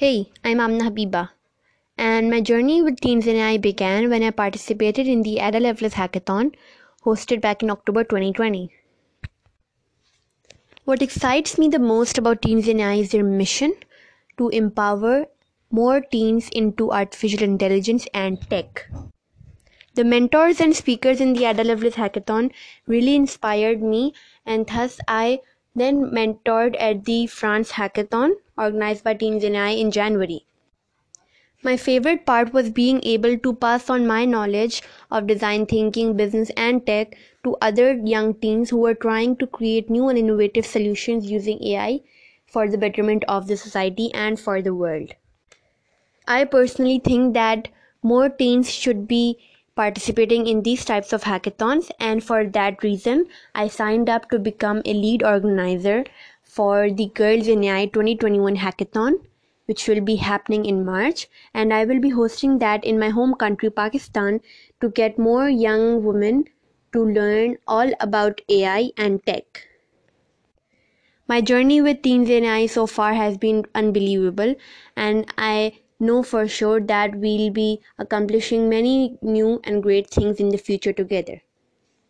Hey, I'm Amna Habiba, and my journey with Teens in AI began when I participated in the Ada Lovelace Hackathon hosted back in October 2020. What excites me the most about Teens in AI is their mission to empower more teens into artificial intelligence and tech. The mentors and speakers in the Ada Lovelace Hackathon really inspired me, and thus I then mentored at the France Hackathon organized by Team AI in January. My favorite part was being able to pass on my knowledge of design thinking, business, and tech to other young teens who were trying to create new and innovative solutions using AI for the betterment of the society and for the world. I personally think that more teens should be participating in these types of hackathons and for that reason i signed up to become a lead organizer for the girls in ai 2021 hackathon which will be happening in march. And i will be hosting that in my home country pakistan to get more young women to learn all about ai and tech. My journey with teens in ai so far has been unbelievable and i know for sure that we'll be accomplishing many new and great things in the future together.